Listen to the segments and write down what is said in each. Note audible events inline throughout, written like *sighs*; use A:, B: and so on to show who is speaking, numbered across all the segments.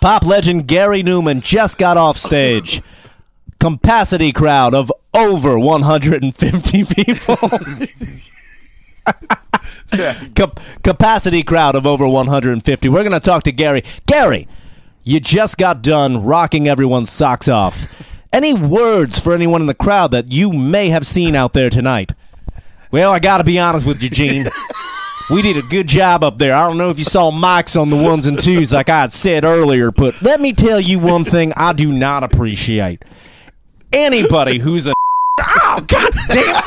A: Pop legend Gary Numan just got off stage. Capacity crowd of over 150 people. Cap- capacity crowd of over 150. We're going to talk to Gary. Gary, you just got done rocking everyone's socks off. Any words for anyone in the crowd that you may have seen out there tonight? Well, I got to be honest with you, Gene. *laughs* We did a good job up there. I don't know if you saw mics on the ones and twos like I had said earlier, but let me tell you one thing I do not appreciate. Anybody who's a *laughs* Oh god damn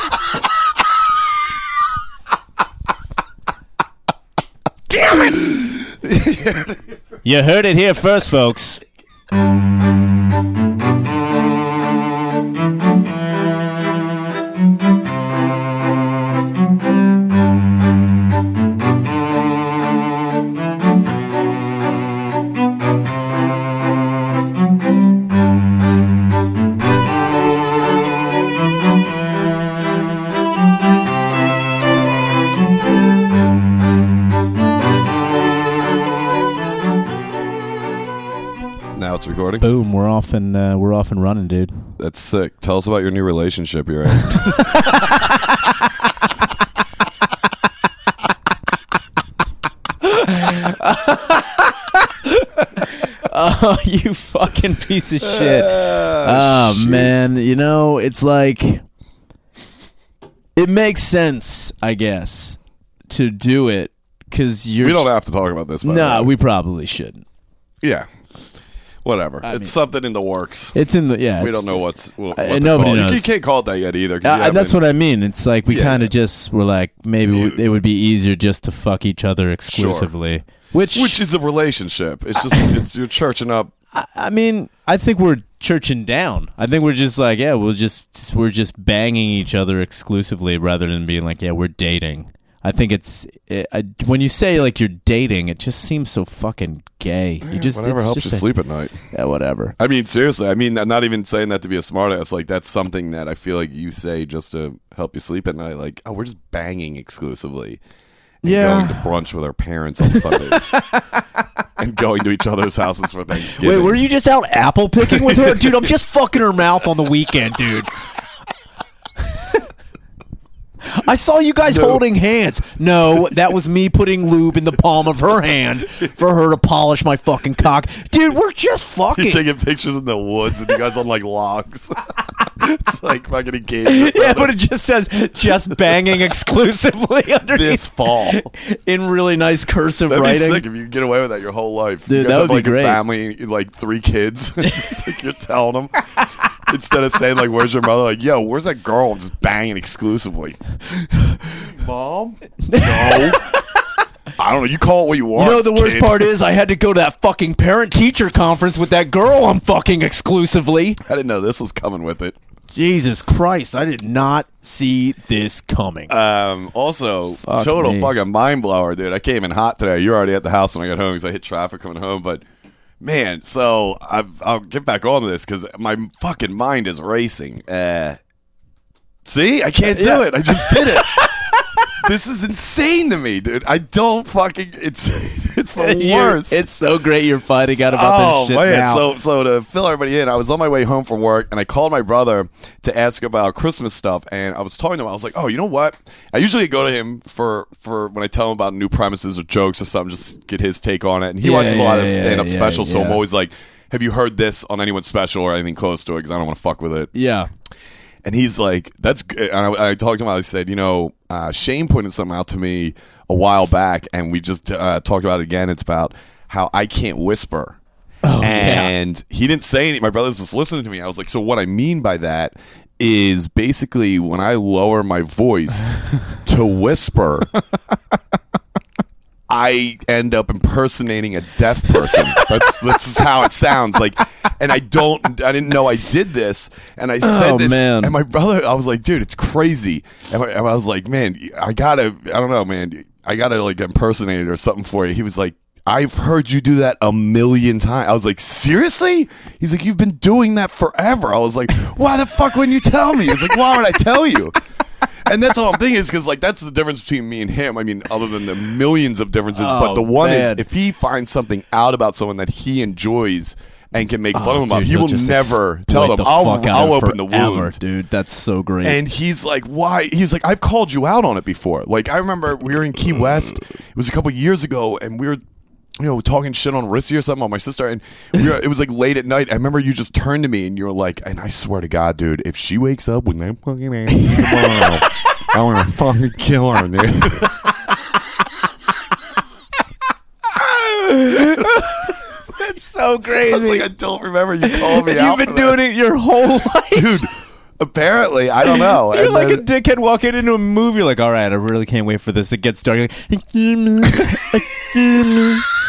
A: Damn it! you heard it here first, folks.
B: It's recording.
A: Boom, we're off and uh, we're off and running, dude.
B: That's sick. Tell us about your new relationship you're in. *laughs*
A: Oh, you fucking piece of shit. oh man, you know, it's like it makes sense, I guess, to do it cuz you're
B: we don't have to talk about this.
A: No,
B: way.
A: we probably shouldn't.
B: yeah, whatever.
A: I
B: it's
A: mean-
B: something in the works.
A: It's in the yeah.
B: we don't know what's what, what to
A: nobody
B: call it. You can't call it that yet either.
A: Uh,
B: you
A: and that's what I mean. It's like we
B: Yeah.
A: kind of just were like maybe
B: You-
A: it would be easier just to fuck each other exclusively. Which,
B: Which is a relationship. It's just it's you're churching up.
A: I, I mean, I think we're churching down. I think we're just like, yeah, we'll just we're just banging each other exclusively rather than being like, yeah, we're dating. I think it's it, I, when you say like you're dating, it just seems so fucking gay. You just
B: Whatever helps
A: just
B: you
A: a-
B: sleep at night.
A: Yeah, whatever.
B: I mean, seriously. I mean, I'm not even saying that to be a smartass. Like that's something that I feel like you say just to help you sleep at night. Like, oh, we're just banging exclusively. And
A: Yeah.
B: Going to brunch with our parents on Sundays. *laughs* and going to each other's houses for Thanksgiving.
A: Wait, were you just out apple picking with her, dude? I'm just fucking her mouth on the weekend, dude. I saw you guys
B: No.
A: holding hands. No, that was me putting lube in the palm of her hand for her to polish my fucking cock. Dude, we're just
B: You're
A: fucking.
B: taking pictures in the woods and you guys on like logs. *laughs* it's like fucking engagement. *laughs*
A: Yeah, but it just says just banging exclusively *laughs* underneath
B: this fall.
A: in really nice cursive
B: That'd
A: writing.
B: be sick if you get away with that your whole life.
A: Dude,
B: you guys
A: that
B: have
A: would be
B: like
A: great.
B: a family, like three kids. Like you're telling them instead of saying like, "Where's your mother?" Like, "Yo, where's that girl?" I'm just banging exclusively. Mom, no. I don't know. You call it what you want.
A: You know the worst
B: kid.
A: part is I had to go to that fucking parent teacher conference with that girl I'm fucking exclusively.
B: I didn't know this was coming with it.
A: Jesus Christ, I did not see this coming.
B: Um, also,
A: Fuck
B: total
A: me.
B: fucking mind blower, dude. I came in hot today. You're already at the house when I got home because I hit traffic coming home. But man, so I've, I'll get back on this because my fucking mind is racing. Uh, see, I can't do
A: Yeah.
B: it. I just did it. *laughs* this is insane to me, dude. I don't fucking. It's *laughs* it's the worst.
A: It's so great you're fighting out about
B: oh
A: this shit
B: man!
A: now.
B: So so to fill everybody in, I was on my way home from work and I called my brother to ask about Christmas stuff. And I was talking to him. I was like, "Oh, you know what? I usually go to him for for when I tell him about new premises or jokes or something, just get his take on it. And he
A: Yeah,
B: watches a lot of
A: yeah, yeah,
B: stand up
A: yeah,
B: specials, so I'm always like." Have you heard this on anyone's special or anything close to it? Because I don't want to fuck with it.
A: yeah.
B: And he's like, "That's." Good. And I, I talked to him. I said, "You know, uh, Shane pointed something out to me a while back, and we just uh, talked about it again. It's about how I can't whisper."
A: Oh,
B: and he didn't say anything. My brother's just listening to me. I was like, "So what I mean by that is basically when I lower my voice *laughs* to whisper." I end up impersonating a deaf person. *laughs* That's this is how it sounds like, and I don't. I didn't know I did this, and I said
A: Oh,
B: this,
A: man.
B: and my brother. I was like, dude, it's crazy, and I, and I was like, man, I gotta. I don't know, man. I gotta like impersonate it or something for you. He was like. I've heard you do that a million times. I was like, seriously? He's like, you've been doing that forever. I was like, why the fuck wouldn't you tell me? He's like, why would I tell you? And that's all I'm thinking is because like that's the difference between me and him. I mean, other than the millions of differences, but
A: Oh,
B: the one
A: man.
B: is if he finds something out about someone that he enjoys and can make fun
A: Oh,
B: of him
A: dude,
B: he
A: he'll
B: never tell them.
A: the
B: I'll,
A: fuck out
B: I'll open the wound.
A: dude. That's so great.
B: And he's like, "Why?" He's like, "I've called you out on it before." Like I remember we were in Key West. It was a couple years ago, and we were. You know, talking shit on Rissy or something on my sister, and we were, it was like late at night. I remember you just turned to me and you were like, and I swear to God, dude, if she wakes up with that fucking ass tomorrow, I want to *laughs* fucking kill her, dude. *laughs*
A: That's so
B: I
A: crazy.
B: was like, I don't remember you calling me out.
A: You've been doing it your whole life.
B: dude. Apparently, I don't know.
A: You're
B: And
A: like
B: then-
A: a dickhead walking into a movie, like, all right, I really can't wait for this to get started. Like, *laughs*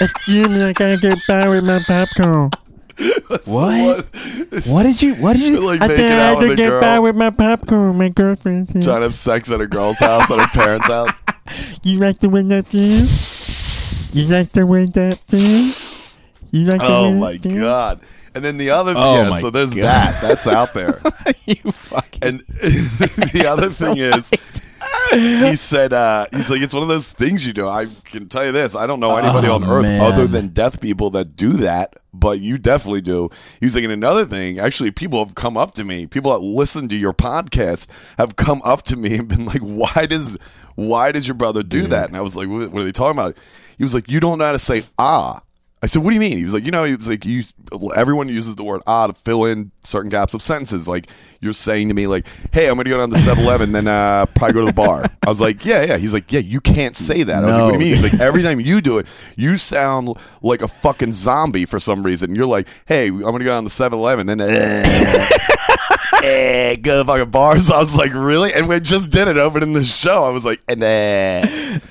A: excuse me, excuse me, excuse me, I gotta get by with my popcorn. What? What did you? What did you?
B: Like
A: I
B: making
A: think I
B: out
A: had to
B: a
A: get
B: girl.
A: by with my popcorn. My girlfriend's here.
B: trying to have sex at a girl's house at her parents' house. *laughs*
A: You like the way that feels? You like the way that feels? You like the
B: Oh my
A: feels?
B: god! And then the other,
A: Oh
B: yeah.
A: my
B: So there's
A: God.
B: that. That's out there. *laughs*
A: you fucking.
B: And *laughs* the other thing is, he said, uh, he's like, it's one of those things you do. I can tell you this: I don't know anybody
A: Oh,
B: on earth
A: man.
B: other than deaf people that do that, but you definitely do. He's like, and another thing, actually, people have come up to me. People that listen to your podcast have come up to me and been like, why does, why does your brother do that? And I was like, what are they talking about? He was like, you don't know how to say ah. I said, "What do you mean?" He was like, "You know, he was like, you, everyone uses the word ah to fill in certain gaps of sentences. Like you're saying to me, like, hey, I'm going to go down to 7-Eleven, then uh, probably go to the bar." I was like, "Yeah, yeah." He's like, "Yeah, you can't say that." I was like, "What do you mean?" He's like, "Every time you do it, you sound like a fucking zombie for some reason. You're like, hey, I'm going to go down to 7-Eleven, then." Uh, *laughs* Eh, go to fucking bar. So I was like, really? And we just did it over in the show. I was like, and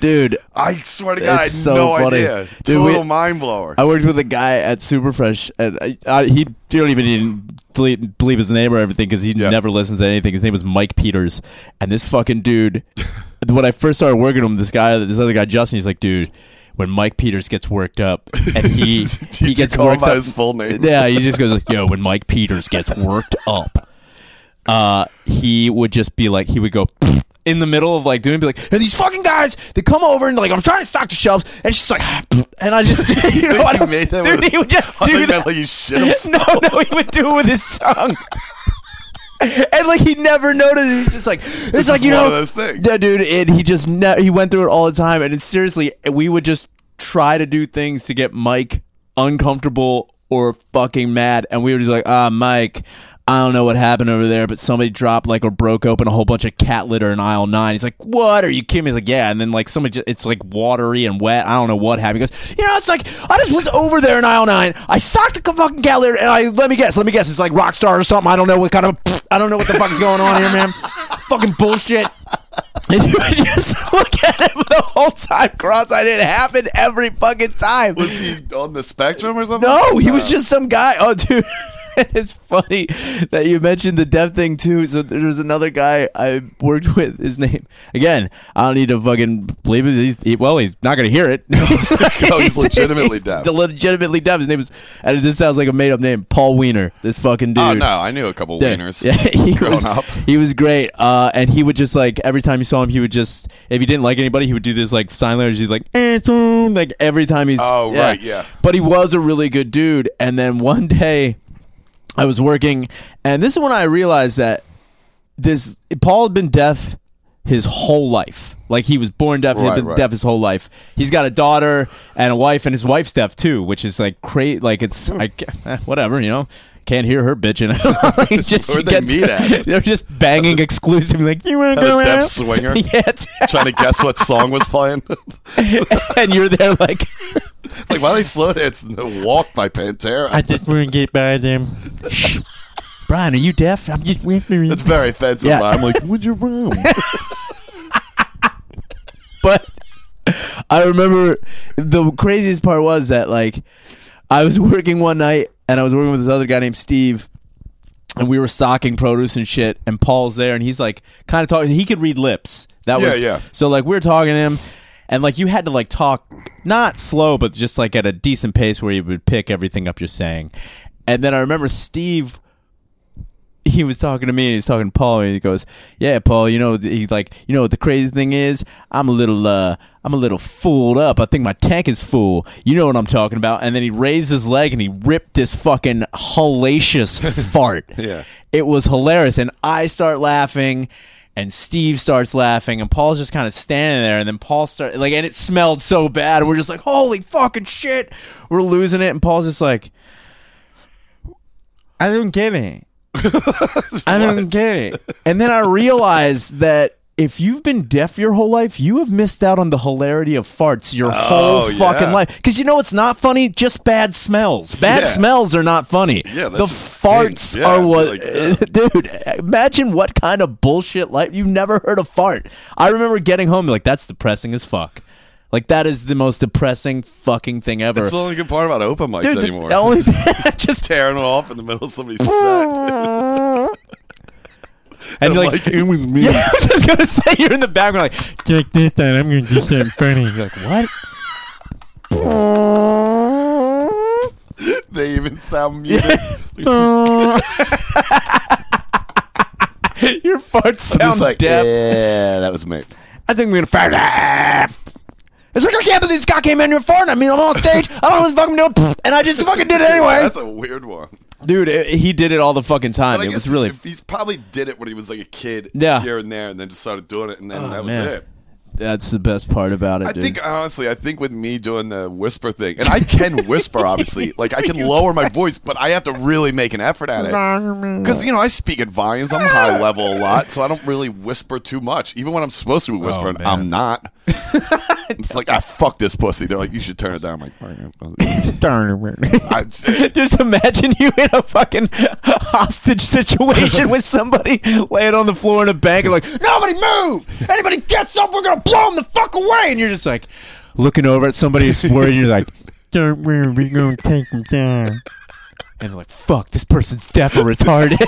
A: Dude,
B: I swear to God, I had
A: so
B: no
A: funny.
B: idea.
A: Dude, we-
B: Total mind blower.
A: I worked with a guy at Superfresh, and I, I, he don't even even believe, believe his name or everything because he
B: Yeah.
A: never listens to anything. His name was Mike Peters, and this fucking dude. *laughs* when I first started working with him, this guy, this other guy, Justin, he's like, dude. When Mike Peters gets worked up, and he *laughs* he gets worked
B: by
A: up,
B: his full name?
A: yeah, he just goes like, "Yo, when Mike Peters gets worked up, uh, he would just be like, he would go in the middle of like doing, be like, and these fucking guys, they come over and like, I'm trying to stock the shelves, and she's like, *laughs* and I just, *laughs* you know, I
B: made that
A: dude,
B: with-
A: he would just do that.
B: meant like you shit himself. *laughs*
A: No, no, he would do it with his tongue. And like he never noticed, he's just like it's like you know,
B: those things.
A: Yeah, dude. And he just ne- he went through it all the time, and it's seriously, we would just try to do things to get Mike uncomfortable or fucking mad, and we were just like, ah, Mike. I don't know what happened over there, but somebody dropped like or broke open a whole bunch of cat litter in aisle nine. He's like, "What? Are you kidding me?" He's like, "Yeah." And then like somebody, just, it's like watery and wet. I don't know what happened. He goes, "You know, it's like I just was over there in aisle nine. I stocked the fucking cat litter, and I let me guess, let me guess, it's like Rockstar or something. I don't know what kind of, I don't know what the fuck is going on here, man. *laughs* fucking bullshit." *laughs* And you would just *laughs* look at him the whole time, cross-eyed. It happened every fucking time.
B: Was he on the spectrum or something?
A: No, he was
B: Uh,
A: just some guy. Oh, dude. *laughs* it's funny that you mentioned the deaf thing too. So there's another guy I worked with. His name again. I don't need to fucking believe it. He's he, well, he's not gonna hear it. *laughs*
B: Oh, *laughs* he's legitimately deaf.
A: The legitimately deaf. His name is, and this sounds like a made up name. Paul Wiener. This fucking dude.
B: Oh no, I knew a couple
A: Yeah,
B: wieners.
A: Yeah, he
B: growing
A: was,
B: up.
A: he was great. Uh, and he would just like every time you saw him, he would just if he didn't like anybody, he would do this like sign language. He's like, eh, like every time he's
B: Oh, right, yeah.
A: But he was a really good dude. And then one day, I was working, and this is when I realized that this Paul had been deaf his whole life. Like he was born deaf, he'd
B: Right,
A: been
B: right.
A: deaf his whole life. He's got a daughter and a wife, and his wife's deaf too, which is like crazy. Like it's I, eh, *laughs* whatever, you know. Can't hear her bitching. *laughs* Like, *laughs* just
B: Where'd they meet at? *laughs*
A: They're just banging exclusively. Like you want to
B: Had a
A: go
B: deaf
A: out?
B: swinger?
A: Yeah,
B: Trying to guess what song was playing.
A: and you're there like
B: like why they slow dance walk by Pantera?
A: I just want to get by them. Brian, are you deaf? I'm just whispering.
B: It's very offensive.
A: Yeah.
B: I'm like, what's your room?
A: but I remember the craziest part was that like I was working one night and I was working with this other guy named Steve and we were stocking produce and shit and Paul's there and he's like kind of talking he could read lips. That
B: Yeah,
A: was
B: yeah.
A: so like we were talking to him and like you had to like talk not slow but just like at a decent pace where you would pick everything up you're saying. And then I remember Steve he was talking to me and he was talking to Paul and he goes, "Yeah, Paul, you know, he's like, you know what the crazy thing is? I'm a little, uh, I'm a little fooled up. I think my tank is full. You know what I'm talking about?" And then he raised his leg and he ripped this fucking hellacious *laughs* fart.
B: Yeah.
A: it was hilarious, and I start laughing. And Steve starts laughing, and Paul's just kind of standing there. And then Paul start like, and it smelled so bad. We're just like, "Holy fucking shit!" We're losing it, and Paul's just like, "I don't get it." I don't get it. And then I realized that if you've been deaf your whole life, you have missed out on the hilarity of farts your whole
B: Oh,
A: fucking
B: yeah.
A: life. Because you know what's not funny? Just bad smells. Bad
B: Yeah.
A: smells are not funny.
B: Yeah,
A: the farts.
B: Yeah,
A: are what.
B: like, *laughs*
A: dude, imagine what kind of bullshit life you've never heard a fart. I remember getting home like that's depressing as fuck. Like that is the most depressing fucking thing ever.
B: That's the only good part about open mics
A: Dude, the
B: anymore.
A: only *laughs* *laughs* just
B: tearing it off in the middle of somebody's *laughs* set.
A: and you're like,
B: like, it was me.
A: Yeah, I was just gonna say you're in the background like check this out. I'm gonna do something funny. You're like what?
B: They even sound muted.
A: Your farts sound
B: like,
A: deaf.
B: yeah, that was me.
A: I think we're gonna fart. It's like I can't believe this guy came in here farting. I mean, I'm on stage. I don't know what the fuck I'm doing, and I just fucking did it anyway. *laughs*
B: That's a weird one.
A: Dude, it, he did it all the fucking time.
B: But I
A: It was
B: guess
A: really.
B: if he's probably did it when he was like a kid,
A: Yeah.
B: here and there, and then just started doing it, and then
A: Oh,
B: that was
A: man.
B: it.
A: That's the best part about it,
B: I
A: dude.
B: think honestly, I think with me doing the whisper thing, and I can *laughs* whisper, obviously, like I *laughs* can lower my voice, but I have to really make an effort at it because you know I speak at volumes. I'm high level a lot, so I don't really whisper too much. Even when I'm supposed to be whispering,
A: Oh, man.
B: I'm not. It's like ah, fuck this pussy. They're like, you should turn it down. I'm like, *laughs* I'd say, *laughs*
A: Just imagine you in a fucking hostage situation with somebody laying on the floor in a bank and like, nobody move! Anybody gets up, we're gonna blow them the fuck away! And you're just like looking over at somebody who's worried, and you're like, don't worry, we're gonna take them down. And they're like, fuck, this person's deaf or retarded. *laughs*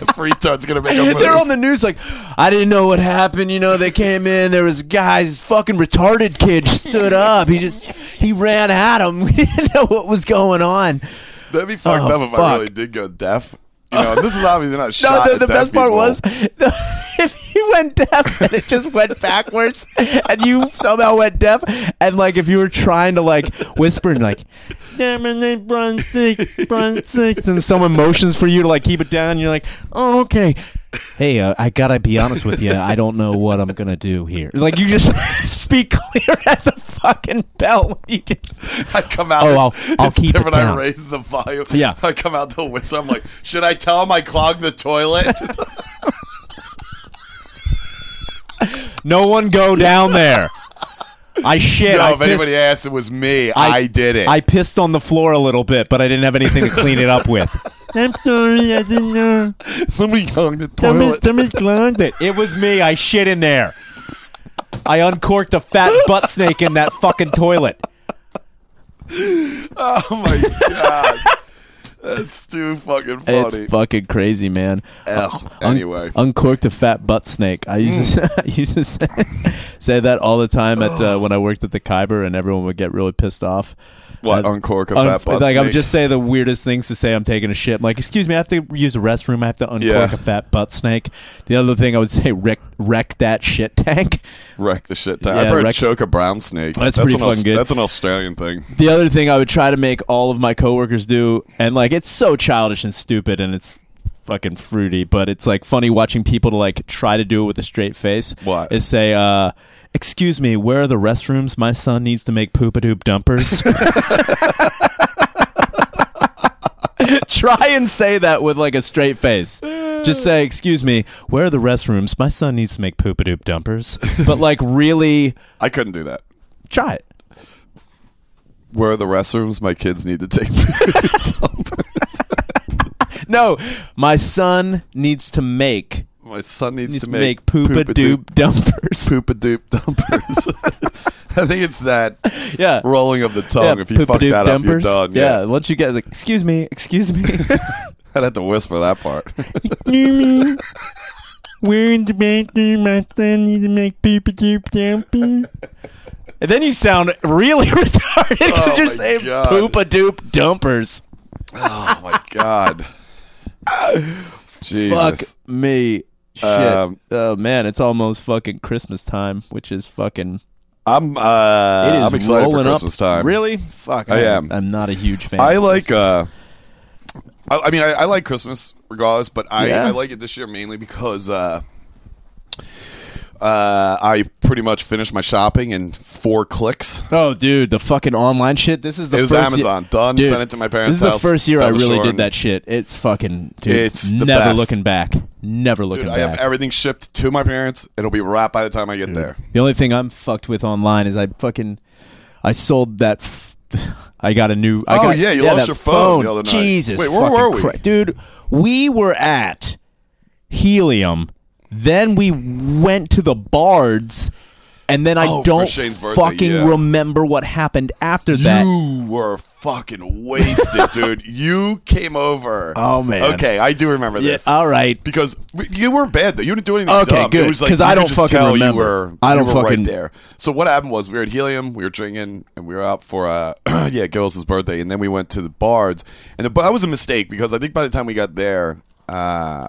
A: *laughs*
B: deaf retard's gonna make a move.
A: They're on the news like, I didn't know what happened. You know, they came in. There was guys, fucking retarded kid stood up. He just he ran at him. *laughs* We didn't know what was going on.
B: That'd be fucked
A: Oh,
B: up if
A: fuck.
B: I really did go deaf. You know, this is obviously not *laughs*
A: No,
B: shot.
A: the,
B: at
A: the
B: deaf
A: best part was if you went deaf and it just went backwards, and you somehow went deaf, and like if you were trying to like whisper and like, damn it, Brian six, Brian six, and someone motions for you to like keep it down, and you're like, oh okay. Hey, uh, I gotta be honest with you. I don't know what I'm gonna do here. Like you just *laughs* speak clear as a fucking bell. You just *laughs*
B: I come out.
A: Oh,
B: it's,
A: I'll- I'll
B: it's
A: keep it
B: different. I raise the volume.
A: Yeah.
B: I come out the whistle. I'm like, should I tell him I clogged the toilet? *laughs*
A: no one go down there. I shit.
B: no,
A: I
B: if
A: pissed-
B: anybody asked, it was me. I, did it.
A: I pissed on the floor a little bit, but I didn't have anything to clean it up with. *laughs* I'm sorry, I didn't know.
B: somebody clogged the toilet.
A: somebody clogged it. It was me. I shit in there. I uncorked a fat butt snake in that fucking toilet. *laughs*
B: Oh my god, that's too fucking funny.
A: It's fucking crazy, man.
B: Ugh,
A: Un-
B: anyway,
A: uncorked a fat butt snake. I used to, *laughs* I used to say, say that all the time at uh, *sighs* when I worked at the Khyber, and everyone would get really pissed off.
B: What
A: Uh,
B: uncork a
A: Un-
B: fat butt
A: like I would just say the weirdest things to say. I'm taking a shit. I'm like, excuse me, I have to use the restroom. I have to uncork
B: Yeah.
A: a fat butt snake. The other thing I would say, wreck, wreck that shit tank. *laughs*
B: wreck the shit tank.
A: Yeah,
B: I've heard
A: wreck-
B: choke a brown snake.
A: That's pretty
B: an Aus-
A: fucking good.
B: That's an Australian thing.
A: The other thing I would try to make all of my coworkers do, and like it's so childish and stupid, and it's fucking fruity, but it's like funny watching people to like try to do it with a straight face.
B: What?
A: is say, uh, "Excuse me, where are the restrooms? My son needs to make poopadoop dumpers." *laughs* Try and say that with like a straight face. Just say, "Excuse me, where are the restrooms? My son needs to make poopadoop dumpers." *laughs* But like really
B: I couldn't do that.
A: try it.
B: Where are the restrooms? My kids need to take. *laughs*
A: No, my son needs to make
B: My son needs,
A: needs
B: to
A: to
B: make,
A: make poopa doop dumpers. *laughs*
B: poopa doop dumpers. *laughs* I think it's that
A: yeah.
B: rolling of the tongue.
A: yeah,
B: if you fuck that up, you're done.
A: Yeah.
B: Yeah.
A: once you get like, excuse me, excuse me, *laughs*
B: I'd have to whisper that part.
A: We're in the bathroom. My son needs to make poopa doop dumpers. And then you sound really retarded because
B: Oh
A: you're saying
B: God.
A: poopa doop dumpers.
B: oh my god. Jesus.
A: Fuck me. Shit.
B: Um,
A: oh man, it's almost fucking Christmas time, which is fucking.
B: I'm uh
A: It is
B: I'm excited for
A: rolling
B: Christmas
A: up.
B: time.
A: Really? Fuck.
B: I
A: I'm-
B: am.
A: I'm not a huge fan.
B: I
A: of
B: like
A: Christmas.
B: uh I, I mean I, I like Christmas regardless, but I,
A: Yeah.
B: I like it this year mainly because uh uh, I pretty much finished my shopping in four clicks.
A: Oh, dude, the fucking online shit. This is the
B: It was
A: first
B: Amazon.
A: Ye-
B: Done.
A: Dude,
B: Sent it to my parents'
A: This is
B: house,
A: the first year I really did that shit. It's fucking. Dude,
B: It's
A: never
B: best.
A: looking back. Never looking
B: Dude, I have everything shipped to my parents. It'll be wrapped by the time I get there.
A: The only thing I'm fucked with online is I fucking I sold that. F- *laughs* I got a new. I
B: Oh,
A: got,
B: yeah, you lost your phone the other night.
A: Jesus,
B: Wait, where were we?
A: Christ. dude? We were at Helium. Then we went to the Bards, and then I
B: Oh, for
A: don't
B: Shane's birthday,
A: fucking
B: yeah.
A: remember what happened after that.
B: You were fucking wasted, *laughs* dude. You came over.
A: Oh, man.
B: Okay, I do remember
A: Yeah,
B: this.
A: all right.
B: because you weren't bad though. You didn't do anything.
A: Okay,
B: dumb.
A: good,
B: It was like
A: 'cause
B: you
A: I
B: could
A: don't
B: just
A: fucking
B: tell
A: remember.
B: You were,
A: I don't
B: were
A: fucking-
B: right there. So what happened was we were at Helium. We were drinking, and we were out for uh, *clears throat* yeah, Gills' birthday, and then we went to the Bards, and the, that was a mistake because I think by the time we got there. Uh,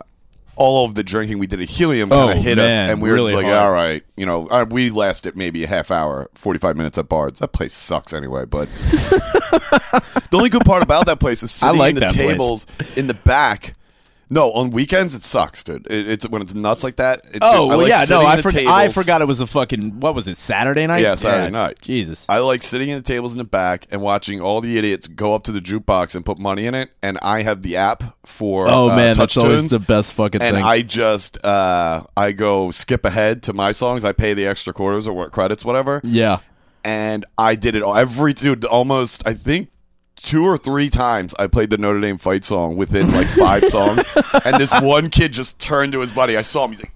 B: all of the drinking we did at Helium kind
A: Oh,
B: of hit us, and we were
A: really
B: just like,
A: hard.
B: "All right, you know." Uh, we lasted maybe a half hour, forty-five minutes at Bards. That place sucks anyway. But *laughs* the only good part about that place is sitting
A: like
B: in the
A: that place.
B: tables in the back. No, on weekends it sucks, dude. It, it's when it's nuts like that. It,
A: Oh
B: I
A: well,
B: like
A: yeah, no, I, forgot. I forgot it was a fucking what was it Saturday night?
B: Yeah, Saturday night.
A: Jesus.
B: I like sitting in the tables in the back and watching all the idiots go up to the jukebox and put money in it. And I have the app for
A: oh
B: uh,
A: man,
B: touch
A: that's always the best fucking
B: and
A: thing.
B: I just uh, I go skip ahead to my songs. I pay the extra quarters or credits, whatever.
A: yeah.
B: and I did it every dude almost I think two or three times I played the Notre Dame fight song within like five *laughs* songs, and this one kid just turned to his buddy. I saw him. He's like.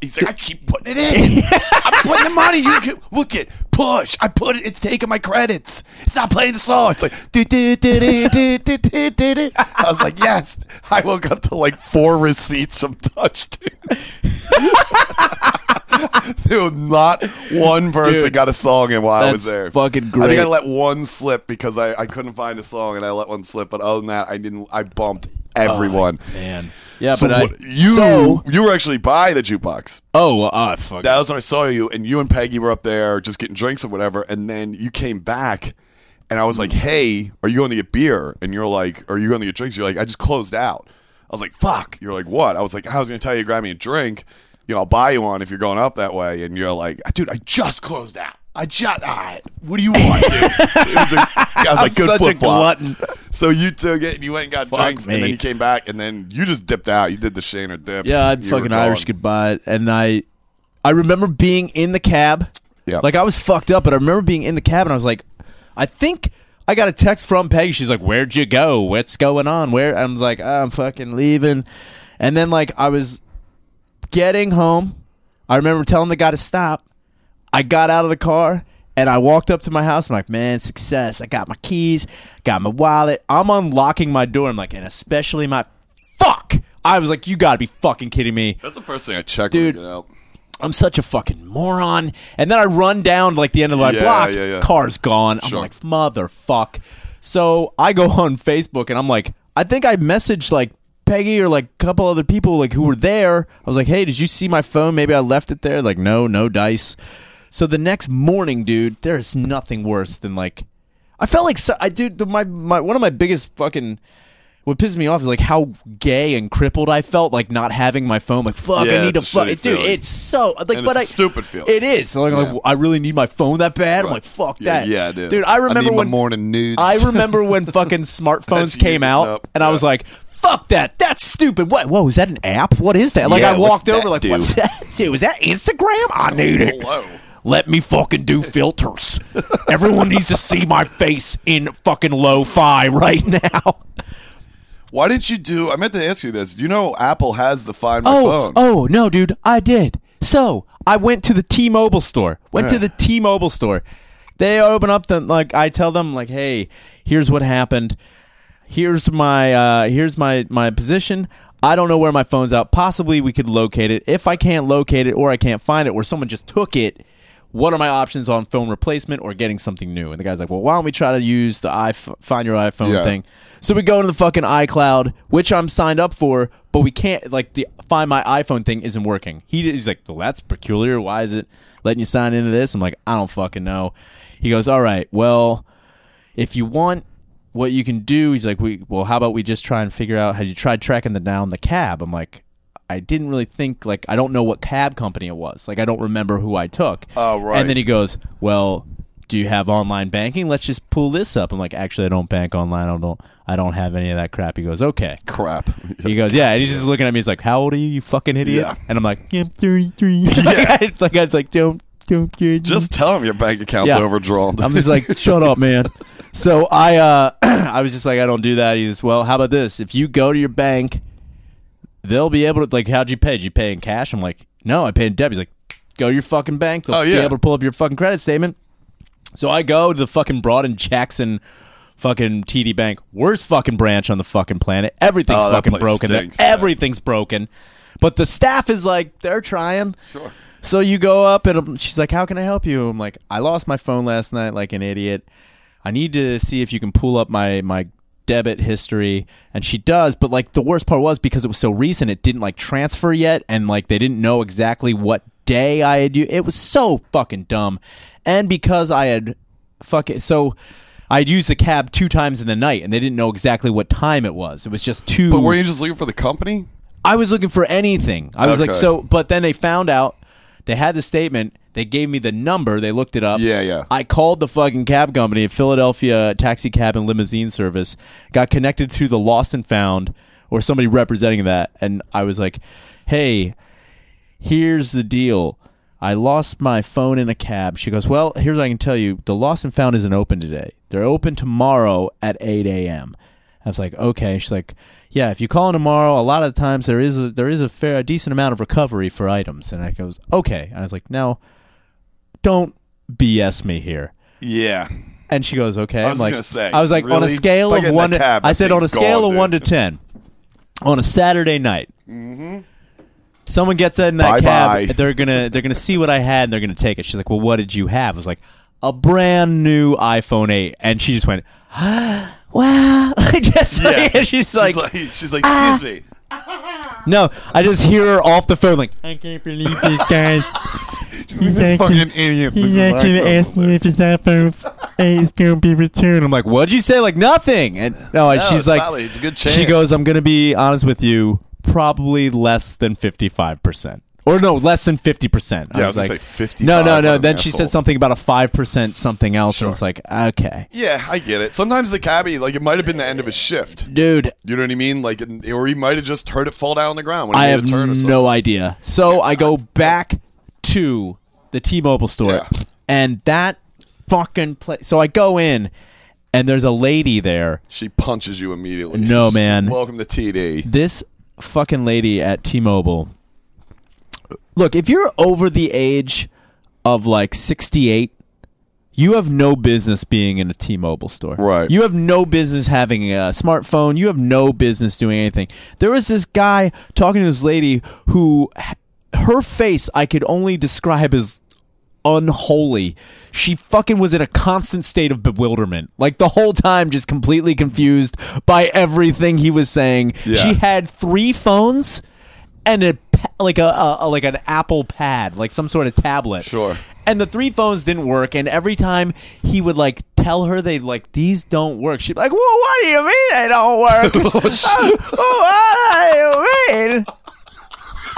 B: He's like, I keep putting it in. *laughs* I'm putting the money. You can, look it, push. I put it. It's taking my credits. It's not playing the song. It's like, do, do, do, do, do, do, do, do, do. I was like, yes. I woke up to like four receipts from Touch Tunes. *laughs* Dude, not one person
A: Dude,
B: got a song in while I was
A: that's
B: there.
A: fucking
B: I think
A: great.
B: I let one slip because I, I couldn't find a song and I let one slip. But other than that, I didn't. I bumped everyone.
A: Man. Yeah,
B: so
A: but I
B: you
A: so
B: you were actually by the jukebox.
A: oh well, ah, fuck.
B: That was when I saw you, and you and Peggy were up there just getting drinks or whatever. And then you came back, and I was like, "Hey, are you going to get beer?" And you're like, "Are you going to get drinks?" You're like, "I just closed out." I was like, "Fuck." You're like, "What?" I was like, "I was going to tell you to grab me a drink. You know, I'll buy you one if you're going up that way." And you're like, "Dude, I just closed out. I just. All right, what do you want, dude?" *laughs* It was a- I was like, "Good
A: such a
B: flip-flop."
A: glutton.
B: So you took it and you went and got
A: Fuck
B: drinks, and then you came back, and then you just dipped out. You did the Shaner dip.
A: Yeah, I'd
B: You were
A: fucking Irish
B: gone.
A: goodbye, and I, I remember being in the cab.
B: Yeah.
A: like I was fucked up, but I remember being in the cab, and I was like, I think I got a text from Peggy. She's like, "Where'd you go? What's going on? Where?" I was like, "Ah, "I'm fucking leaving," and then like I was getting home. I remember telling the guy to stop. I got out of the car and I walked up to my house. I'm like, man, success. I got my keys, got my wallet. I'm unlocking my door. I'm like, and especially my fuck. I was like, you gotta be fucking kidding me.
B: That's the first thing I checked.
A: Dude.
B: when I get out.
A: I'm such a fucking moron. And then I run down like the end of my
B: Yeah,
A: block.
B: yeah, yeah.
A: Car's gone. I'm like, motherfuck. So I go on Facebook and I'm like, I think I messaged like Peggy or like a couple other people like who were there. I was like, hey, did you see my phone? Maybe I left it there. Like, no, no dice. So the next morning, dude, there is nothing worse than like, I felt like so, I dude, my my one of my biggest fucking. What pisses me off is like how gay and crippled I felt, like not having my phone. Like fuck,
B: Yeah,
A: I need to fuck, dude.
B: feeling.
A: It's so like,
B: And
A: but
B: it's a
A: I
B: stupid feeling.
A: It is. So, like,
B: Yeah.
A: like, I really need my phone that bad. I'm like, fuck
B: Yeah,
A: that.
B: yeah, dude.
A: dude. I remember
B: I
A: when
B: morning nudes.
A: I remember when *laughs* fucking smartphones came out,
B: up.
A: and I was like, "Fuck that! That's stupid." What? Whoa, is that an app? What is that? Like, I walked over, like,
B: do?
A: "What's that, *laughs* dude? Is that Instagram? I need it."
B: Hello.
A: Let me fucking do filters. Everyone needs to see my face in fucking lo-fi right now.
B: Why didn't you do? I meant to ask you this. Do You know, Apple has the Find My
A: Oh,
B: Phone.
A: oh no, dude, I did. So I went to the T-Mobile store. Went to the T-Mobile store. They open up the like. I tell them like, hey, here's what happened. Here's my uh, here's my my position. I don't know where my phone's out. Possibly we could locate it. If I can't locate it or I can't find it, or someone just took it, what are my options on phone replacement or getting something new? And the guy's like, well, why don't we try to use the iPhone, find your iPhone
B: Yeah.
A: thing? So we go into the fucking iCloud, which I'm signed up for, but we can't like the find my iPhone thing isn't working. He, he's like, well, that's peculiar. Why is it letting you sign into this? I'm like, I don't fucking know. He goes, all right, well, if you want what you can do, he's like, we well, how about we just try and figure out have you tried tracking the down the cab? I'm like, I didn't really think like I don't know what cab company it was. Like I don't remember who I took.
B: Oh, right.
A: And then he goes, Well, do you have online banking? Let's just pull this up. I'm like, actually I don't bank online. I don't I don't have any of that crap. He goes, Okay.
B: Crap.
A: He goes, Yeah, and he's just looking at me, he's like, How old are you, you fucking idiot?
B: Yeah.
A: And I'm like, *laughs* Yeah, I'm thirty three. *laughs* Yeah. it's like I was like, Don't don't judge
B: Just tell him your bank account's
A: Yeah.
B: overdrawn.
A: I'm just like, *laughs* shut up, man. So I, uh, *clears throat* I was just like, I don't do that. He's well, how about this? If you go to your bank, they'll be able to like, how'd you pay? Did you pay in cash? I'm like, no, I paid in debit. He's like, go to your fucking bank. They'll
B: Oh,
A: be able to pull up your fucking credit statement. So I go to the fucking Broad and Jackson fucking TD Bank, worst fucking branch on the fucking planet. Everything's
B: Oh,
A: fucking broken.
B: stinks.
A: Everything's broken. But the staff is like, they're trying.
B: Sure.
A: So you go up and she's like, "How can I help you?" I'm like, "I lost my phone last night like an idiot. I need to see if you can pull up my my debit history." And she does, but like the worst part was because it was so recent, it didn't like transfer yet, and like they didn't know exactly what day I had you. It was so fucking dumb, and because I had fucking so. I'd used the cab two times in the night, and they didn't know exactly what time it was. It was just two.
B: But were you just looking for the company?
A: I was looking for anything. I was like,
B: Okay.
A: so, but then they found out they had the statement. They gave me the number. They looked it up.
B: Yeah, yeah.
A: I called the fucking cab company, Philadelphia Taxi Cab and Limousine Service, got connected through the Lost and Found or somebody representing that. And I was like, hey, here's the deal. I lost my phone in a cab. She goes, Well, here's what I can tell you. The Lost and Found isn't open today. They're open tomorrow at 8 a.m. I was like, Okay. She's like, Yeah, if you call in tomorrow, a lot of the times there is a, there is a fair, a decent amount of recovery for items. And I goes, Okay. And I was like, Now, don't BS me here.
B: Yeah.
A: And she goes, "Okay."
B: I
A: I'm
B: was
A: like,
B: gonna say,
A: I was like, on a
B: really?
A: scale
B: If I
A: of
B: in
A: one.
B: that
A: To,
B: cab,
A: I
B: that
A: said on a
B: thing's
A: scale
B: gone,
A: of one to
B: dude.
A: ten, on a Saturday night, mm-hmm. someone gets in that
B: Bye-bye.
A: cab. They're gonna they're gonna see what I had and they're gonna take it. She's like, "Well, what did you have?" I was like, "A brand new iPhone 8," and she just went, *gasps* "Wow!" *laughs* I just like, and she's like,
B: she's like, excuse me. *laughs*
A: "No." I just hear her off the phone like, "I can't believe this guy." *laughs* He's
B: Fucking idiot.
A: He's actually oh asked me if his iPhone *laughs* 8 is going to be returned. I'm like, what'd you say? Like, nothing. And no, and
B: No,
A: she's
B: it's
A: like,
B: valid. It's a good
A: She goes, I'm going to be honest with you, probably less than 55%. Or no, less than 50%.
B: Yeah, I
A: was
B: was gonna
A: like,
B: say 55,
A: No, no,
B: what
A: no.
B: an
A: Then she
B: asshole.
A: said something about a 5% something else. And I was like, okay.
B: Yeah, I get it. Sometimes the cabbie, like, it might have been the end of his shift.
A: Dude,
B: You know what I mean? Like, it- or he might have just heard it fall down on the ground when he
A: I
B: made
A: have
B: a turn or something.
A: no idea. So I go back to the T-Mobile store,
B: Yeah.
A: and that fucking place. So I go in, and there's a lady there.
B: She punches you immediately.
A: No,
B: She's
A: man.
B: Welcome to TD.
A: This fucking lady at T-Mobile. Look, if you're over the age of like 68, you have no business being in a T-Mobile store.
B: Right.
A: You have no business having a smartphone. You have no business doing anything. There was this guy talking to this lady who her face I could only describe as unholy. She fucking was in a constant state of bewilderment. Like the whole time just completely confused by everything he was saying.
B: Yeah.
A: She had three phones and a like a, a, like an Apple Pad, like some sort of tablet.
B: Sure.
A: And the three phones didn't work and every time he would like tell her they like these don't work. She'd be like, "Well, what do you mean they don't work?" *laughs* Oh, *laughs* oh, what do you mean?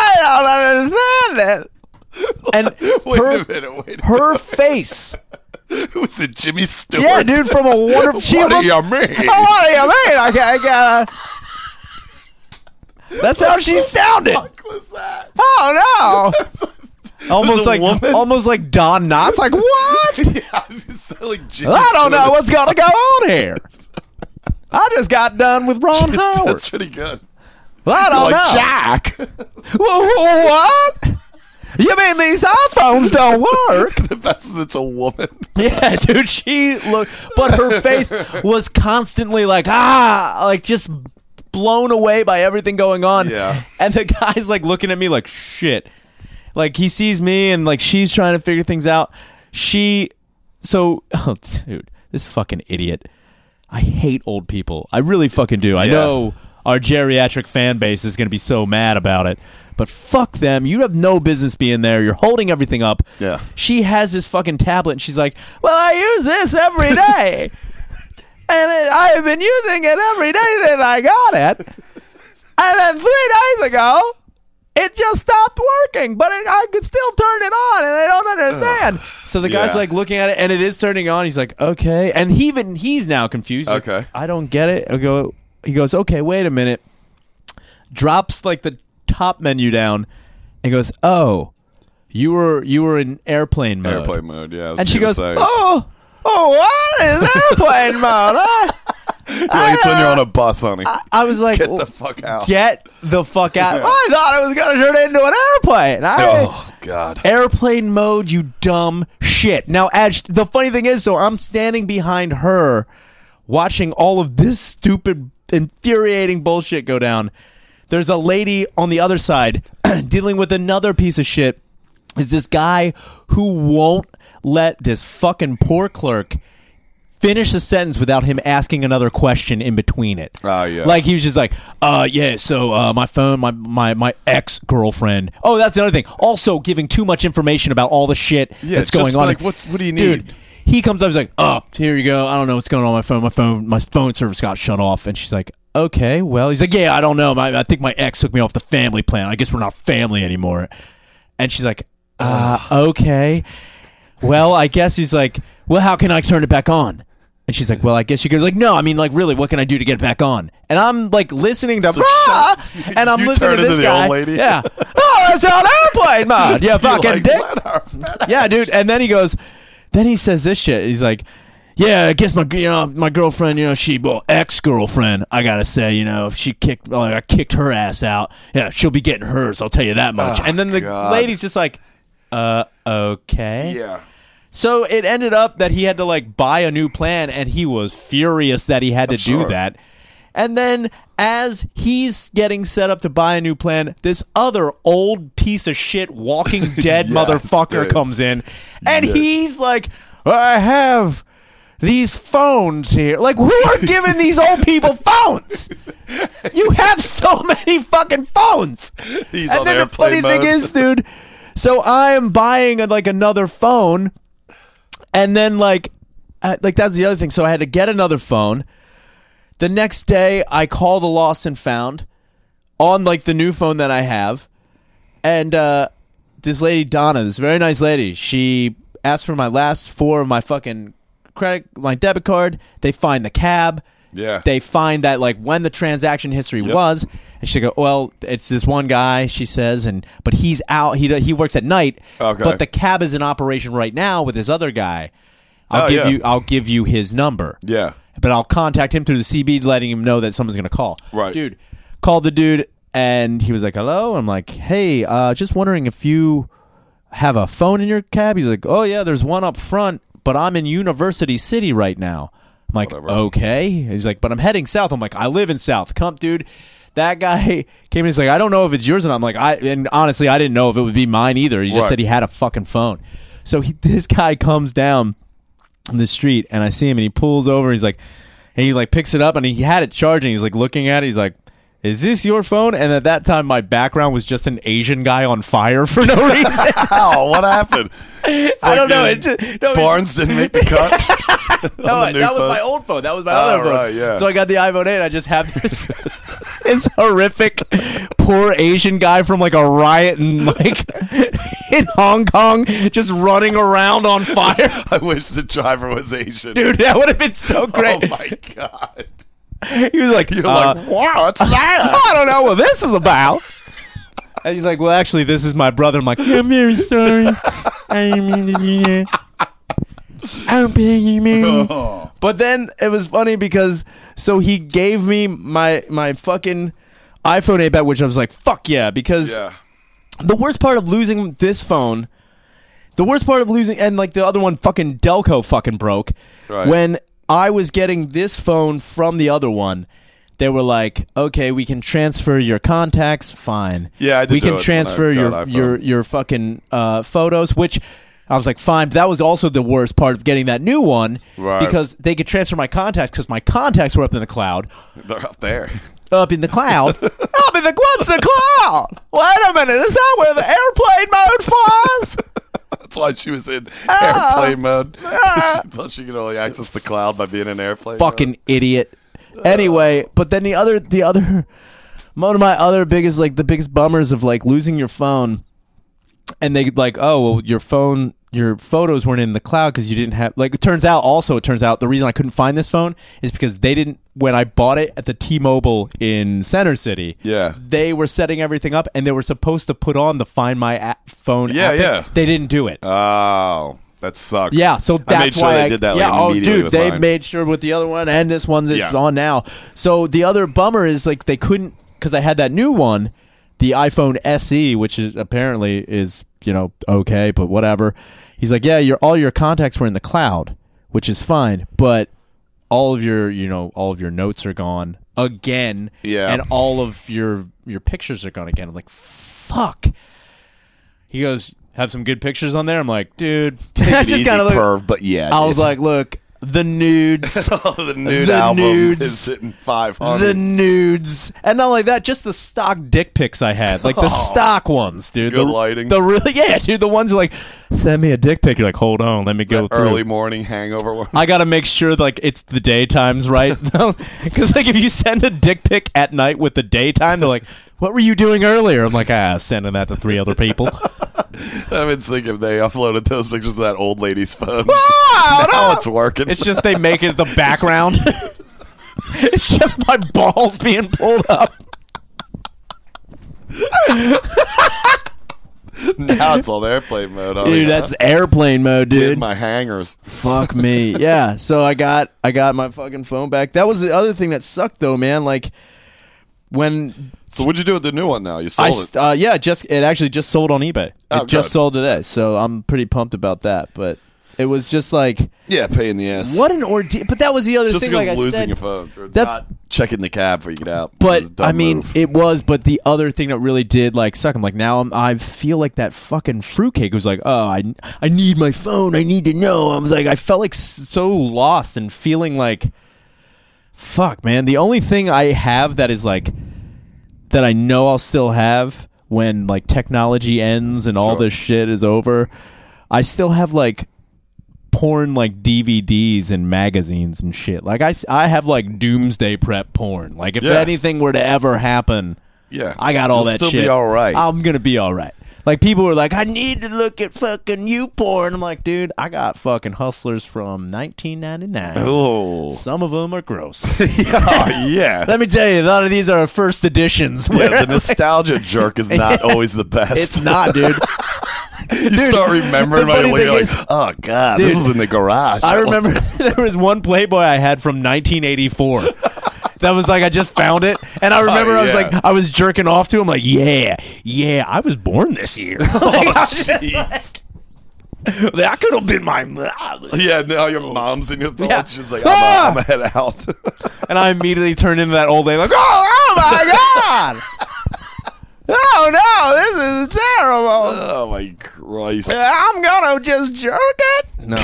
A: I don't understand it. And *laughs*
B: Wait
A: her,
B: a minute. Wait.
A: her face. *laughs*
B: Was it Jimmy Stewart?
A: Yeah, dude, from a wonderful. *laughs* She
B: What do you mean?
A: What do you mean? I, got- I gotta. That's how she sounded.
B: What was that?
A: Oh no! Almost like
B: woman?
A: almost like Don Knotts. Like what?
B: yeah, I was gonna say, like Jimmy
A: I don't know what's gonna go on here. I just got done with Ron Howard.
B: That's pretty good.
A: I don't
B: like
A: know.
B: Jack. *laughs*
A: Wha- wha- What? You mean these iPhones don't work? *laughs*
B: the best is it's a woman. *laughs*
A: Yeah, dude, she looked, but her face was constantly like, ah, like just blown away by everything going on.
B: Yeah.
A: And the guy's like looking at me like, shit. like he sees me and like she's trying to figure things out. She, so oh dude, this fucking idiot. I hate old people. I really fucking do. I
B: Yeah.
A: know our geriatric fan base is going to be so mad about it. But fuck them. You have no business being there. You're holding everything up.
B: Yeah.
A: She has this fucking tablet and she's like, Well, I use this every day. *laughs* and it, I have been using it every day since I got it. And then three days ago, it just stopped working, but it, I could still turn it on, and I don't understand. So the guy's
B: Yeah.
A: like looking at it, and it is turning on. He's like, "Okay," and he even he's now confused. Like,
B: Okay.
A: I don't get it. I go. He goes, "Okay, wait a minute." Drops like the top menu down, and goes, "Oh, you were you were in airplane mode."
B: Airplane mode. Yeah.
A: And she goes,
B: say.
A: "Oh, oh, what is airplane mode?" huh?" *laughs*
B: like it's when you're on a bus, honey.
A: I was like,
B: Get the fuck out.
A: Get the fuck out. *laughs* I thought it was going to turn into an airplane. I,
B: oh God.
A: Airplane mode, you dumb shit. Now, Edge, the funny thing is, so I'm standing behind her watching all of this stupid, infuriating bullshit go down. There's a lady on the other side *clears throat* dealing with another piece of shit. Is this guy who won't let this fucking poor clerk finish the sentence without him asking another question in between it.
B: Oh, yeah.
A: Like he was just like, uh yeah, so uh my phone, my my my ex girlfriend. Oh, that's the other thing. Also giving too much information about all the shit
B: Yeah,
A: that's going on.
B: like, what's- what do you
A: Dude,
B: need?
A: He comes up, he's like, Oh, here you go. I don't know what's going on with my phone. My phone my phone service got shut off and she's like, Okay, well he's like, Yeah, I don't know. My, I think my ex took me off the family plan. I guess we're not family anymore. And she's like, uh, okay. Well, I guess he's like, well, how can I turn it back on? And she's like, well, I guess you could. Like, no, I mean, like, really, what can I do to get it back on? And I'm like listening to, "Ah!" and I'm
B: You
A: listening
B: turn
A: to
B: into
A: this
B: the
A: guy.
B: old lady?
A: Yeah. Oh, it's on airplane mode. Yeah, *laughs* fucking dick. Yeah, dude. And then he goes, then he says this shit. He's like, yeah, I guess my you know my girlfriend, you know, she well ex girlfriend. I gotta say, you know, she kicked, like, I kicked her ass out. Yeah, she'll be getting hers. I'll tell you that much.
B: Oh,
A: and then the
B: God.
A: lady's just like, uh, okay.
B: Yeah.
A: So it ended up that he had to like buy a new plan, and he was furious that he had to do that. And then as he's getting set up to buy a new plan, this other old piece of shit Walking *laughs* Dead
B: Yes,
A: motherfucker
B: dude.
A: comes in, and he's like, "I have." These phones here, like who are *laughs* giving these old people phones? You have so many fucking phones.
B: He's
A: and then the funny
B: mode.
A: thing is, *laughs* dude, so I am buying like another phone, and then like, uh, like that's the other thing. So I had to get another phone. The next day, I call the lost and found on like the new phone that I have, and uh, this lady Donna, this very nice lady, she asked for my last four of my fucking credit, my debit card. They find the cab.
B: Yeah.
A: They find that like when the transaction history
B: Yep.
A: was, and she go, well, it's this one guy. She says, and but he's out. He he works at night.
B: Okay.
A: But the cab is in operation right now with this other guy. I'll
B: Oh,
A: give
B: yeah.
A: you. I'll give you his number.
B: Yeah.
A: But I'll contact him through the CB, letting him know that someone's going to call.
B: Right.
A: dude. Called the dude, and he was like, "Hello." I'm like, "Hey, uh, just wondering if you have a phone in your cab." He's like, "Oh yeah, there's one up front, but I'm in University City right now." I'm like,
B: Whatever.
A: "Okay." He's like, "But I'm heading south." I'm like, "I live in South." Come, dude. That guy *laughs* came in. He's like, "I don't know if it's yours and. I'm like, "I." And honestly, I didn't know if it would be mine either. He just
B: Right.
A: said he had a fucking phone. So he, *laughs* this guy comes down the street and I see him and he pulls over. He's like, and he like picks it up and he had it charging. He's like looking at it. He's like, is this your phone? And at that time, my background was just an Asian guy on fire for no *laughs* reason.
B: Oh, what happened?
A: I don't know. It just, no,
B: Barnes didn't make the cut. *laughs* *laughs*
A: no,
B: the
A: that was my old phone. That was my
B: Oh,
A: other phone.
B: right, yeah.
A: So I got the iPhone 8. I just have this, this horrific, poor Asian guy from like a riot in like in Hong Kong, just running around on fire.
B: I wish the driver was Asian.
A: Dude, that would have been so oh, great.
B: Oh my god.
A: He was like,
B: You're
A: uh,
B: like, wow, what's that? *laughs*
A: I don't know what this is about. And he's like, well, actually, this is my brother. I'm like, I'm very sorry. I didn't mean to do that. I'm being mean.
B: Oh.
A: But then it was funny because so he gave me my my fucking iPhone 8 back, which I was like, fuck yeah, because
B: Yeah.
A: the worst part of losing this phone, the worst part of losing, and like the other one, fucking Delco fucking broke.
B: Right.
A: When I was getting this phone from the other one, they were like, okay, we can transfer your contacts, fine.
B: Yeah, I did
A: we
B: do
A: can
B: it when I
A: transfer
B: got
A: your
B: iPhone.
A: your your fucking uh, photos, which. I was like, fine. But that was also the worst part of getting that new one
B: Right.
A: because they could transfer my contacts because my contacts were up in the cloud
B: They're up there.
A: up in the cloud. *laughs* up in the what's the cloud? Wait a minute, is that where the airplane mode flies?
B: That's why she was in
A: Ah.
B: airplane mode. *laughs* she thought she could only access the cloud by being in airplane.
A: Fucking idiot. Anyway, but then the other the other *laughs* one of my other biggest like the biggest bummers of like losing your phone and they like oh well your phone your photos weren't in the cloud because you didn't have like it turns out also it turns out the reason i couldn't find this phone is because they didn't when i bought it at the t-mobile in center city
B: Yeah.
A: they were setting everything up and they were supposed to put on the find my app, phone
B: Yeah,
A: app
B: yeah.
A: they didn't do it
B: Oh, that sucks.
A: yeah, so that's
B: I made sure
A: why
B: they
A: I
B: did that.
A: Yeah,
B: like,
A: oh, dude, they
B: mine.
A: made sure with the other one and this one that's
B: Yeah.
A: on now. So the other bummer is like they couldn't because I had that new one, the iPhone SE, which is apparently is you know okay, but whatever. He's like, yeah, your all your contacts were in the cloud, which is fine, but all of your you know all of your notes are gone again,
B: Yeah.
A: and all of your your pictures are gone again. I'm like, fuck. He goes, have some good pictures on there. I'm like, dude,
B: Take *laughs*
A: I
B: it
A: just
B: easy,
A: kind of look.
B: perv, but yeah.
A: I was
B: dude.
A: like, look, the nudes. *laughs*
B: Oh, the nude
A: the
B: album
A: nudes.
B: is five hundred.
A: the nudes, and not only that, just the stock dick pics I had, like the *laughs*
B: Oh.
A: stock ones, dude.
B: Good
A: the,
B: lighting.
A: The really, yeah, dude. The ones like send me a dick pic. You're like, hold on, let me go through.
B: early morning hangover one.
A: I gotta make sure like it's the daytimes right, *laughs* because like if you send a dick pic at night with the daytime, they're like, "What were you doing earlier?" I'm like, "Ah, sending that to three other people." *laughs*
B: I've been thinking if they uploaded those pictures to that old lady's phone.
A: Oh, *laughs*
B: now
A: no.
B: it's working.
A: It's just they make it the *laughs* background. it's just my balls being pulled up.
B: now it's on airplane mode.
A: Dude, that's airplane mode, dude.
B: my hangers.
A: Fuck me. Yeah. So I got I got my fucking phone back. That was the other thing that sucked though, man. Like when
B: So what'd you do with the new one? Now you
A: I
B: sold it.
A: uh, yeah, just it actually just sold on eBay.
B: Oh,
A: it just
B: good.
A: sold today, so I'm pretty pumped about that. But it was just like
B: Yeah, pay in the ass.
A: what an ordeal. But that was the other
B: Just
A: thing. Like I
B: losing
A: said,
B: your phone.
A: That's-
B: not checking the cab before you get out.
A: But
B: is a dumb
A: I mean,
B: move.
A: it was. But the other thing that really did like suck. I'm like now I'm, I feel like that fucking fruitcake was like, oh, I I need my phone. I need to know. I was like, I felt like so lost and feeling like, fuck, man. The only thing I have that is like that I know I'll still have when like technology ends and all
B: Sure.
A: this shit is over. I still have like porn like DVDs and magazines and shit. Like I, s- I have like doomsday prep porn. Like if
B: Yeah.
A: anything were to ever happen,
B: yeah,
A: I got all
B: You'll
A: that
B: still
A: shit.
B: be all right.
A: I'm gonna be all right. Like people were like, I need to look at fucking you porn. I'm like, dude, I got fucking hustlers from 1999.
B: oh,
A: Some of them are gross.
B: oh *laughs* yeah. *laughs*
A: Let me tell you, a lot of these are first editions.
B: yeah, the *laughs* nostalgia jerk is not always the best.
A: it's not, dude.
B: you
A: Dude,
B: start remembering right away. You're
A: is-
B: like, oh god, this
A: Dude,
B: was in the garage.
A: I remember there was one Playboy I had from 1984. That was like I just found it, and I *laughs* remember I was
B: Oh, yeah.
A: like I was jerking off to him like yeah yeah I was born this year. *laughs* Like, I was just
B: jeez.
A: like, that could have been my mom.
B: Yeah, now your mom's in your thoughts.
A: Yeah.
B: She's like,
A: Ah!
B: I'm gonna head out. *laughs*
A: And I immediately turned into that old lady like oh, oh my god oh no this is terrible
B: oh my Christ.
A: I'm gonna just jerk it no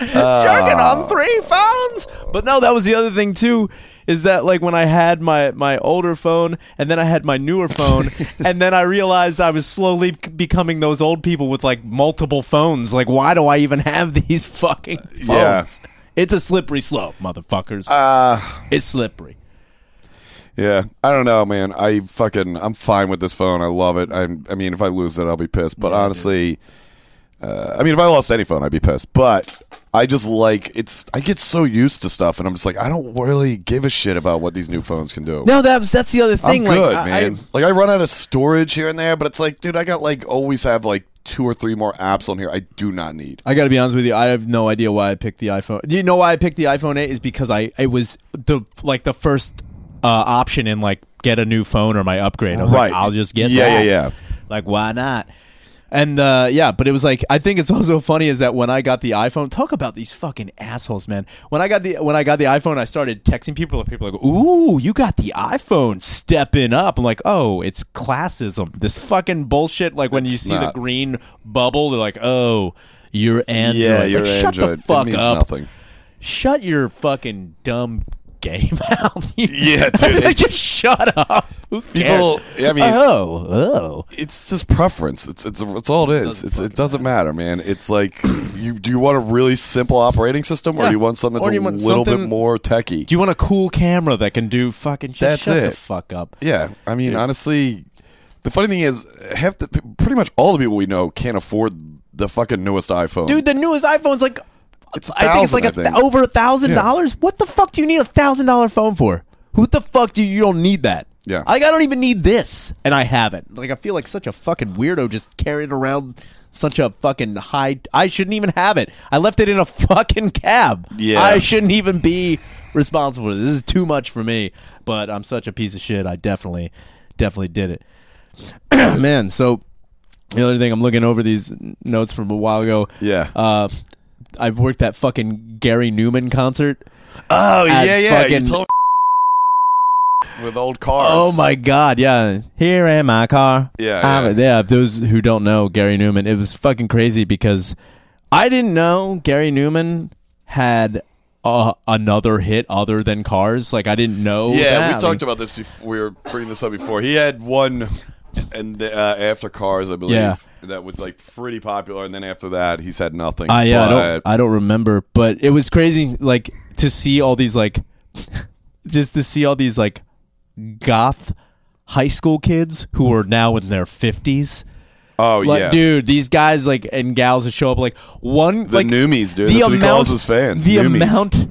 A: jerking on three phones. But no, that was the other thing too. Is that like when I had my my older phone and then I had my newer phone *laughs* and then I realized I was slowly c- becoming those old people with like multiple phones. Like, why do I even have *laughs* these fucking phones?
B: Yeah.
A: It's a slippery slope, motherfuckers.
B: Uh,
A: it's slippery.
B: yeah, I don't know, man. I fucking, I'm fine with this phone. I love it. I'm, I mean, if I lose it, I'll be pissed. But honestly, uh, I mean, if I lost any phone, I'd be pissed. But I just like it's. I get so used to stuff, and I'm just like, I don't really give a shit about what these new phones can do.
A: No, that was that's the other
B: I'm
A: thing.
B: good,
A: like, I-
B: man. like I run out of storage here and there, but it's like, dude, I got like always have like two or three more apps on here I do not need.
A: I got to be honest with you. I have no idea why I picked the iPhone. You know why I picked the iPhone 8 is because I it was the like the first uh, option in like get a new phone or my upgrade. I was
B: Right.
A: like, I'll just get
B: Yeah,
A: that.
B: yeah, yeah.
A: Like why not? And uh, yeah, but it was like I think it's *laughs* also funny is that when I got the iPhone, talk about these fucking assholes, man. When I got the when I got the iPhone, I started texting people, and people like, "Ooh, you got the iPhone, stepping up." I'm like, "Oh, it's classism. This fucking bullshit." Like when you
B: It's
A: see the green bubble, they're like, "Oh, you're Android."
B: Yeah, you're
A: like, shut the fuck up.
B: Nothing.
A: Shut your fucking dumb game *laughs* out.
B: Yeah, *laughs* dude,
A: like, just shut up. Who?
B: People, I mean,
A: oh, oh.
B: it's just preference. It's it's it's all it is. It's, it doesn't matter, man. It's like you do you want a really simple operating system, or
A: Yeah.
B: do you want something that's a little bit more techy?
A: Do you want a cool camera that can do fucking just
B: That's
A: shut the fuck up?
B: yeah, I mean, honestly, the funny thing is, half the pretty much all the people we know can't afford the fucking newest iPhone.
A: Dude, the newest iPhone's like
B: It's
A: I think it's like a
B: $1,000, think.
A: over a thousand dollars. What the fuck do you need a thousand dollar phone for? Who the fuck do you, you don't need that?
B: Yeah.
A: like I don't even need this, and I have it. Like I feel like such a fucking weirdo just carrying around such a fucking high. I shouldn't even have it. I left it in a *laughs* fucking cab.
B: Yeah.
A: I shouldn't even be responsible for this. This is too much for me. But I'm such a piece of shit. I definitely, definitely did it. *clears throat* Man, so the other thing I'm looking over these notes from a while ago.
B: Yeah.
A: Uh, I've worked that fucking Gary Numan concert.
B: oh
A: at
B: yeah, yeah.
A: fucking-
B: told *laughs* with old cars.
A: Oh my god, yeah. Here in my car.
B: Yeah, yeah.
A: yeah. Those who don't know Gary Numan, it was fucking crazy because I didn't know Gary Numan had uh, another hit other than Cars. Like I didn't know.
B: Yeah,
A: that.
B: we talked about this. bef- We were bringing this up before. He had one, and the, uh, after Cars, I believe,
A: Yeah.
B: that was like pretty popular. And then after that, he's had nothing.
A: Uh, yeah, I don't, I don't remember, but it was crazy, like to see all these like, *laughs* just to see all these like goth high school kids who are now in their fifties.
B: oh
A: Like,
B: yeah,
A: dude, these guys like and gals that show up like one
B: the
A: like
B: Noomies, dude.
A: the
B: That's what he
A: amount-
B: calls his fans.
A: The
B: Noomies.
A: amount,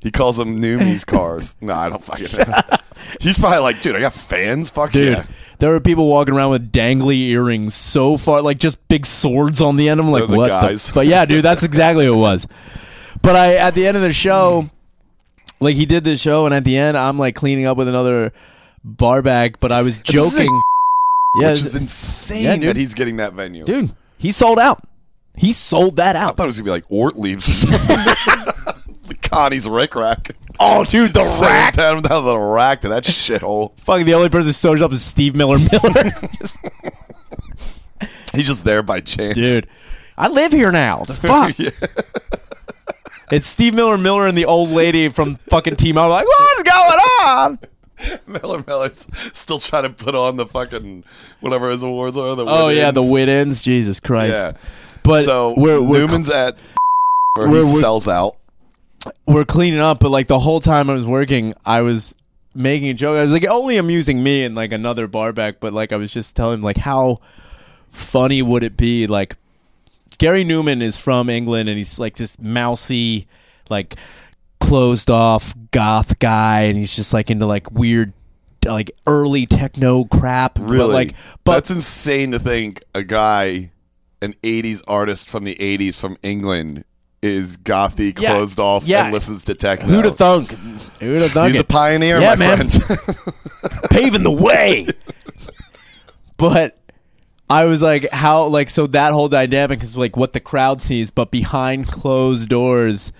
B: he calls them Noomies cars. *laughs* no, I don't fucking. know. *laughs* he's probably like, dude, I got fans. Fuck
A: dude.
B: yeah.
A: There are people walking around with dangly earrings so far, like just big swords on the end. I'm like,
B: They're the
A: what?
B: guys.
A: but yeah, dude, that's exactly what it was. But I, at the end of the show, like he did this show, and at the end, I'm like cleaning up with another bar bag, but I was
B: This is
A: joking. yeah,
B: Which is insane
A: Yeah, dude.
B: that he's getting that venue.
A: dude, he sold out. He sold that out.
B: I
A: out.
B: thought it was gonna be like Ort leaves or something. *laughs* the Connie's Ric Rac.
A: Oh, dude, the rack.
B: down down the rack to that shithole.
A: Fucking the only person who shows up is Steve Miller Miller. *laughs*
B: He's just there by chance,
A: dude. I live here now. The *laughs* fuck? It's Steve Miller Miller and the old lady from fucking Team I'm Like, what's going on? *laughs*
B: Miller Miller's still trying to put on the fucking whatever his awards are. The
A: Oh yeah, the
B: win-ins.
A: Jesus Christ.
B: Yeah.
A: But
B: so
A: we're we're,
B: Numan's at where he
A: we're-
B: sells out.
A: We're cleaning up, but like the whole time I was working, I was making a joke. I was like only amusing me and like another bar back, but like I was just telling him like how funny would it be like Gary Numan is from England and he's like this mousy, like closed off goth guy and he's just like into like weird like early techno crap.
B: Really,
A: But like but
B: that's insane to think a guy, an '80s artist from the '80s from England, is gothy,
A: Yeah.
B: closed off,
A: Yeah.
B: and listens to techno.
A: who'd have thunk? Who'd have thunk
B: He's a
A: it?
B: pioneer,
A: Yeah,
B: my
A: man.
B: friend. *laughs*
A: paving the way. but I was like, how like so that whole dynamic is like what the crowd sees, but behind closed doors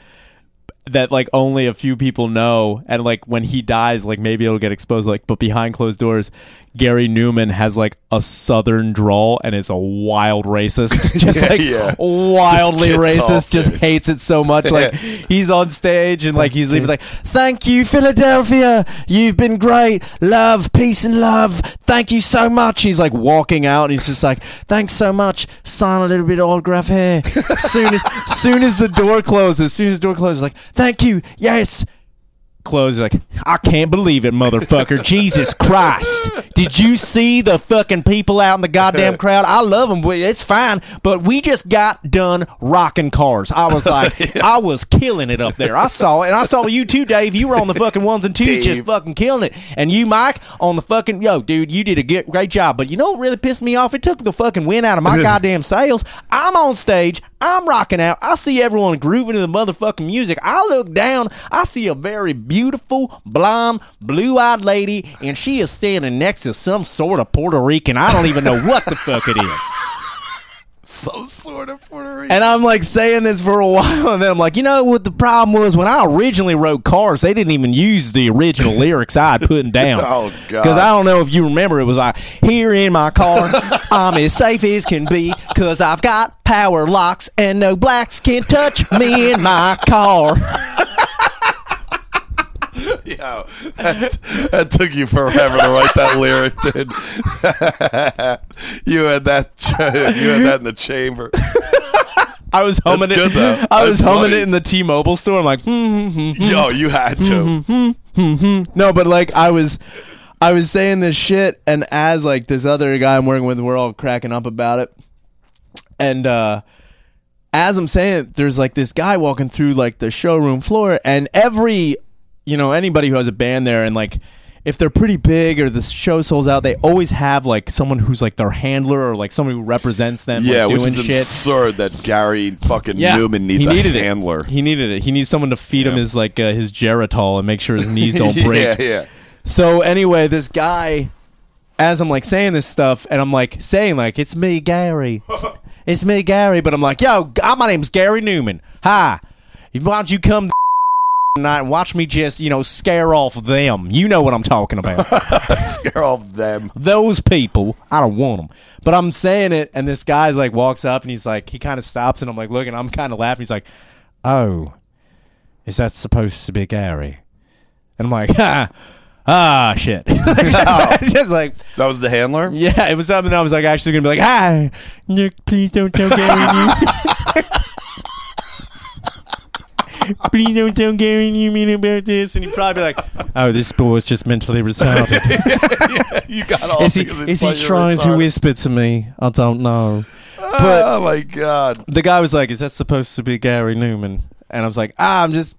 A: that like only a few people know and like when he dies like maybe it'll get exposed like but behind closed doors Gary Numan has like a southern drawl and is a wild racist. *laughs* Just like
B: Yeah.
A: wildly
B: Just
A: racist just
B: it.
A: hates it so much. Like *laughs* he's on stage and like he's leaving like thank you Philadelphia. You've been great. Love peace and love. Thank you so much. He's like walking out and he's just like thanks so much. Sign a little bit of autograph here. *laughs* Soon as soon as the door closes soon as the door closes like thank you. Yes close like I can't believe it, motherfucker! *laughs* Jesus Christ! Did you see the fucking people out in the goddamn *laughs* crowd? I love them. It's fine, but we just got done rocking cars. I was like, *laughs* I was killing it up there. I saw it, and I saw you too, Dave. You were on the fucking ones and twos, just fucking killing it. And you, Mike, on the fucking yo, dude, you did a good, great job. But you know what really pissed me off? It took the fucking wind out of my goddamn sails. I'm on stage. I'm rocking out. I see everyone grooving to the motherfucking music. I look down. I see a very
C: beautiful, blonde, blue eyed lady, and she is standing next to some sort of Puerto Rican. I don't even know what the fuck it is. *laughs*
B: Some sort of Puerto Rican.
C: And I'm like saying this for a while, and then I'm like, you know what the problem was? When I originally wrote Cars, they didn't even use the original *laughs* lyrics I had put down.
B: Oh, God.
C: Because I don't know if you remember, it was like, here in my car, I'm as safe as can be, because I've got power locks, and no blacks can touch me in my car. *laughs*
B: Yeah, *laughs* that, that took you forever to write that lyric, dude. *laughs* you had that. *laughs* You had that in the chamber.
C: I was humming
B: That's
C: it.
B: good, though.
C: I was
B: That's
C: humming
B: funny.
C: it in the T-Mobile store. I'm like, hmm, hmm, hmm.
B: Yo, you had to.
A: No, but like I was, I was saying this shit, and as like this other guy I'm working with, we're all cracking up about it, and uh as I'm saying, it, there's like this guy walking through like the showroom floor, and every, you know, anybody who has a band there, and like. If they're pretty big or the show sells out, they always have like someone who's like their handler or like someone who represents them.
B: Yeah,
A: like,
B: which is
A: shit.
B: absurd that Gary fucking Numan needs
A: he
B: a handler.
A: It. He needed it. He needs someone to feed him his like uh, his Geritol and make sure his knees *laughs* don't break.
B: yeah, yeah.
A: So anyway, this guy, as I'm like saying this stuff, and I'm like saying like it's me, Gary, *laughs* it's me, Gary, but I'm like, yo, my name's Gary Numan. Hi, why don't you come tonight and watch me just you know scare off them? You know what I'm talking about. *laughs*
B: Scare off them.
A: Those people, I don't want them. But I'm saying it, and this guy's like walks up and he's like, he kind of stops, and I'm like looking, I'm kind of laughing. He's like, oh, is that supposed to be Gary? And I'm like, *laughs* ha. Ah shit! *laughs* just, just like
B: That was the handler.
A: yeah, it was something I was like actually gonna be like, hi, Nick, please don't tell Gary. Please don't tell Gary Numan about this. And he'd probably be like, oh, this boy is just mentally retarded. *laughs*
B: yeah, you got all.
A: is he is he
B: like
A: trying to whisper to me? I don't know. But
B: oh my god!
A: the guy was like, is that supposed to be Gary Numan? And I was like, ah, I'm just.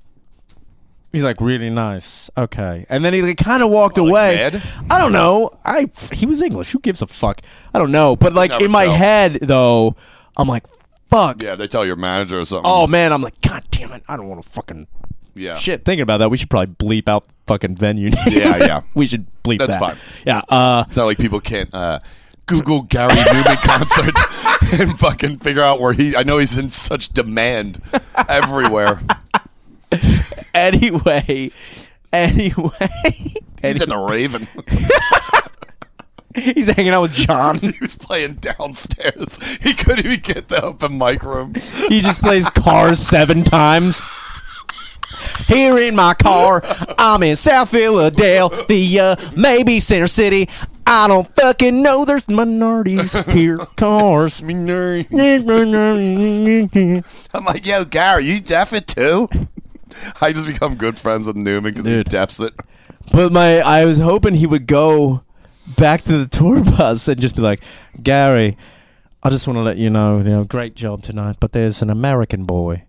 A: He's like really nice. Okay, and then he like, kind of walked
B: Like
A: away.
B: mad?
A: I don't know. I he was English. Who gives a fuck? I don't know. But like in my head though, I'm like, fuck.
B: Yeah, they tell your manager or something.
A: Oh man, I'm like, god damn it! I don't want to fucking
B: yeah.
A: shit. Thinking about that, we should probably bleep out fucking venue name.
B: Yeah, yeah. *laughs*
A: we should bleep
B: That's
A: that.
B: fine.
A: Yeah. Uh,
B: It's not like people can't uh, Google Gary Numan *laughs* concert *laughs* and fucking figure out where he. I know he's in such demand everywhere.
A: anyway, anyway,
B: He's in the Raven. *laughs*
A: he's hanging out with John. *laughs*
B: he was playing downstairs. He couldn't even get the open mic room.
A: He just plays cars seven times. Here in my car, I'm in South Philadelphia, maybe Center City. I don't fucking know. There's minorities here. *laughs* Cars.
B: Minorities.
A: I'm
B: like, yo, Gary, you deaf it too? I just become good friends with Numan because he
A: Dude.
B: deafs it.
A: But my, I was hoping he would go back to the tour *laughs* bus and just be like, Gary, I just want to let you know, you know, great job tonight, but there's an American boy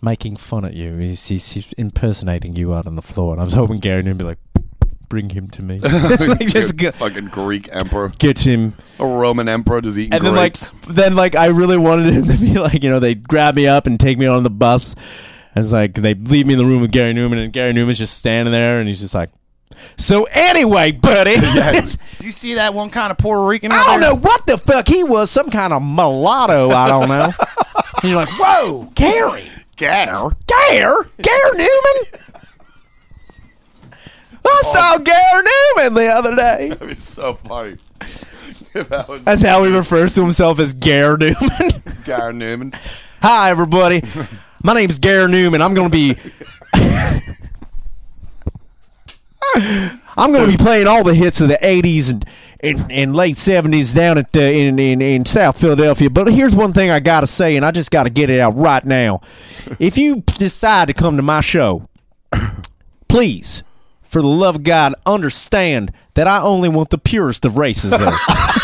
A: making fun at you. He's, he's, he's impersonating you out on the floor. And I was hoping Gary would be like, bring him to me. *laughs* *laughs* like, just get,
B: fucking Greek emperor,
A: get him.
B: a Roman emperor, just eating
A: And then like, then like, I really wanted him to be like, you know, they grab me up and take me on the bus. And it's like, they leave me in the room with Gary Numan and Gary Numan's just standing there and he's just like, so anyway, buddy, *laughs* *laughs*
D: Do you see that one kind of Puerto Rican?
A: I don't know what the fuck he was, some kind of mulatto, I don't know. and *laughs* you're like, whoa, Gary,
B: Gary.
A: Gary, Gary Numan. I oh. saw Gary Numan the other day.
B: That'd be so funny. that was
A: That's how he refers to himself as Gary Numan.
B: Gary Numan.
A: Hi, everybody. My name's Gary Numan. I'm going to be. I'm going to be playing all the hits of the '80s and, and, and late '70s down at in, in in South Philadelphia. But here's one thing I got to say, and I just got to get it out right now. If you decide to come to my show, *coughs* please, for the love of God, understand that I only want the purest of races there. *laughs*